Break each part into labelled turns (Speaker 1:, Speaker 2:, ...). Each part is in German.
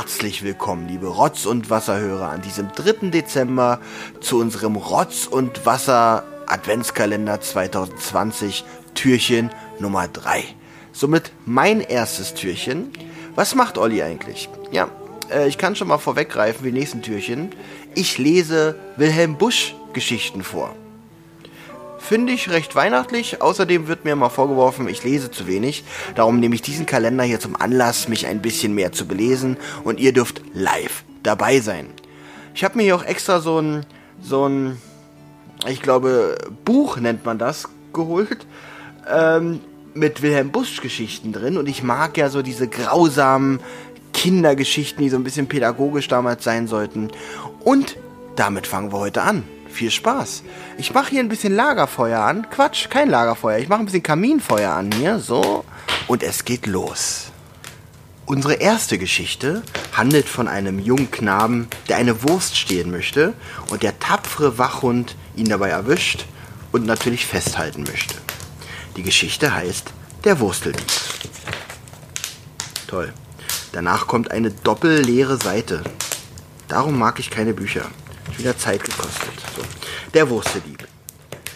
Speaker 1: herzlich willkommen, liebe Rotz- und Wasserhörer, an diesem 3. Dezember zu unserem Rotz- und Wasser-Adventskalender 2020, Türchen Nummer 3. Somit mein erstes Türchen. Was macht Olli eigentlich? Ja, äh, ich kann schon mal vorweggreifen wie nächsten Türchen. Ich lese Wilhelm Busch Geschichten vor. Finde ich recht weihnachtlich. Außerdem wird mir mal vorgeworfen, ich lese zu wenig. Darum nehme ich diesen Kalender hier zum Anlass, mich ein bisschen mehr zu belesen. Und ihr dürft live dabei sein. Ich habe mir hier auch extra so ein, so ein, ich glaube, Buch nennt man das, geholt. Ähm, mit Wilhelm Busch Geschichten drin. Und ich mag ja so diese grausamen Kindergeschichten, die so ein bisschen pädagogisch damals sein sollten. Und damit fangen wir heute an. Viel Spaß. Ich mache hier ein bisschen Lagerfeuer an. Quatsch, kein Lagerfeuer. Ich mache ein bisschen Kaminfeuer an hier. So. Und es geht los. Unsere erste Geschichte handelt von einem jungen Knaben, der eine Wurst stehlen möchte und der tapfere Wachhund ihn dabei erwischt und natürlich festhalten möchte. Die Geschichte heißt Der Wursteldieb. Toll. Danach kommt eine doppelleere Seite. Darum mag ich keine Bücher. Wieder Zeit gekostet. So. Der Wurstedieb.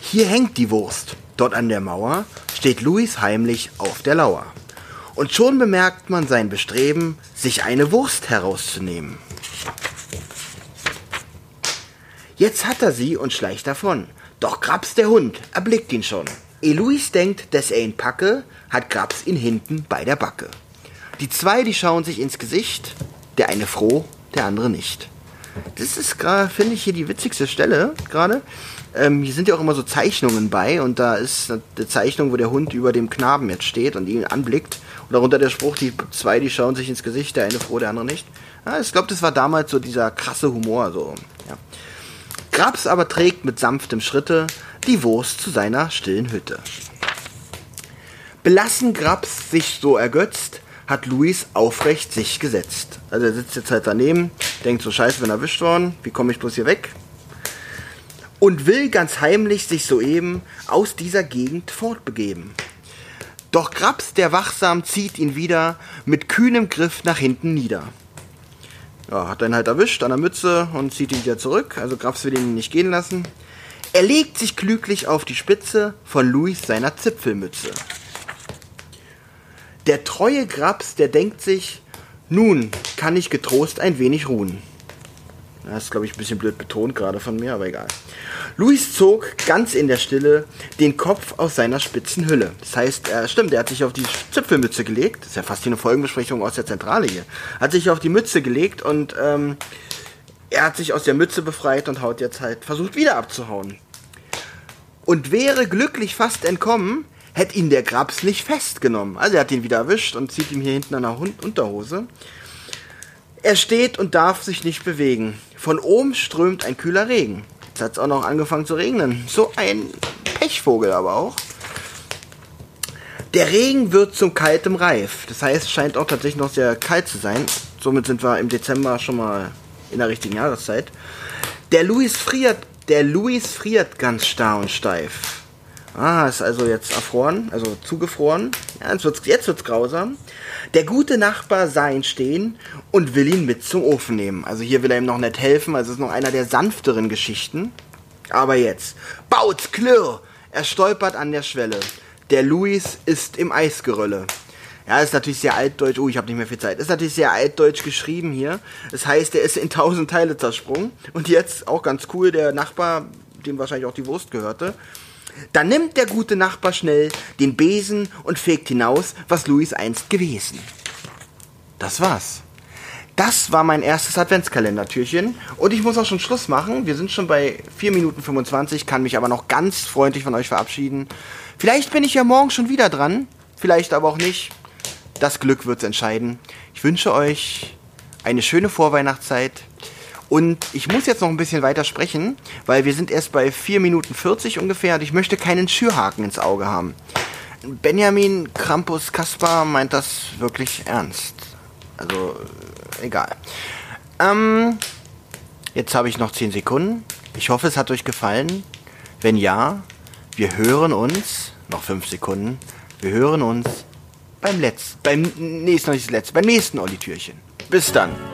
Speaker 1: Hier hängt die Wurst. Dort an der Mauer steht Louis heimlich auf der Lauer. Und schon bemerkt man sein Bestreben, sich eine Wurst herauszunehmen. Jetzt hat er sie und schleicht davon. Doch Grabs der Hund erblickt ihn schon. Ehe Louis denkt, dass er ihn packe, hat Grabs ihn hinten bei der Backe. Die zwei, die schauen sich ins Gesicht, der eine froh, der andere nicht. Das ist gerade, finde ich, hier die witzigste Stelle gerade. Ähm, hier sind ja auch immer so Zeichnungen bei und da ist eine Zeichnung, wo der Hund über dem Knaben jetzt steht und ihn anblickt. Und darunter der Spruch, die zwei, die schauen sich ins Gesicht, der eine froh, der andere nicht. Ja, ich glaube, das war damals so dieser krasse Humor. So, ja. Grabs aber trägt mit sanftem Schritte die Wurst zu seiner stillen Hütte. Belassen Grabs sich so ergötzt, hat Luis aufrecht sich gesetzt. Also er sitzt jetzt halt daneben, denkt so scheiße, bin erwischt worden, wie komme ich bloß hier weg? Und will ganz heimlich sich soeben aus dieser Gegend fortbegeben. Doch Grabs, der wachsam, zieht ihn wieder mit kühnem Griff nach hinten nieder. Ja, hat ihn halt erwischt an der Mütze und zieht ihn wieder zurück. Also Grabs will ihn nicht gehen lassen. Er legt sich klüglich auf die Spitze von Louis seiner Zipfelmütze. Der treue Grabs, der denkt sich, nun kann ich getrost ein wenig ruhen. Das ist, glaube ich, ein bisschen blöd betont gerade von mir, aber egal. Luis zog ganz in der Stille den Kopf aus seiner spitzen Hülle. Das heißt, er stimmt, er hat sich auf die Zipfelmütze gelegt. Das ist ja fast wie eine Folgenbesprechung aus der Zentrale hier. Hat sich auf die Mütze gelegt und ähm, er hat sich aus der Mütze befreit und haut jetzt halt versucht wieder abzuhauen. Und wäre glücklich fast entkommen, hätte ihn der Grabs nicht festgenommen. Also er hat ihn wieder erwischt und zieht ihm hier hinten an der Unterhose. Er steht und darf sich nicht bewegen. Von oben strömt ein kühler Regen. Jetzt hat es auch noch angefangen zu regnen. So ein Pechvogel aber auch. Der Regen wird zum kaltem Reif. Das heißt, es scheint auch tatsächlich noch sehr kalt zu sein. Somit sind wir im Dezember schon mal in der richtigen Jahreszeit. Der Louis friert, der Louis friert ganz starr und steif. Ah, ist also jetzt erfroren, also zugefroren. Ja, jetzt wird's, jetzt wird's grausam. Der gute Nachbar sah ihn stehen und will ihn mit zum Ofen nehmen. Also hier will er ihm noch nicht helfen, also es ist noch einer der sanfteren Geschichten. Aber jetzt. Baut, klirr! Er stolpert an der Schwelle. Der Luis ist im Eisgerölle. Ja, ist natürlich sehr altdeutsch. Oh, ich habe nicht mehr viel Zeit. Ist natürlich sehr altdeutsch geschrieben hier. Das heißt, er ist in tausend Teile zersprungen. Und jetzt, auch ganz cool, der Nachbar, dem wahrscheinlich auch die Wurst gehörte, dann nimmt der gute Nachbar schnell den Besen und fegt hinaus, was Luis einst gewesen. Das war's. Das war mein erstes Adventskalendertürchen. Und ich muss auch schon Schluss machen. Wir sind schon bei 4 Minuten 25, kann mich aber noch ganz freundlich von euch verabschieden. Vielleicht bin ich ja morgen schon wieder dran. Vielleicht aber auch nicht. Das Glück wird's entscheiden. Ich wünsche euch eine schöne Vorweihnachtszeit. Und ich muss jetzt noch ein bisschen weiter sprechen, weil wir sind erst bei 4 Minuten 40 ungefähr und ich möchte keinen Schürhaken ins Auge haben. Benjamin Krampus Kaspar meint das wirklich ernst. Also, egal. Ähm, jetzt habe ich noch 10 Sekunden. Ich hoffe, es hat euch gefallen. Wenn ja, wir hören uns, noch 5 Sekunden, wir hören uns beim letzten, beim nächsten, noch nicht das letzte, beim nächsten Olli-Türchen. Bis dann.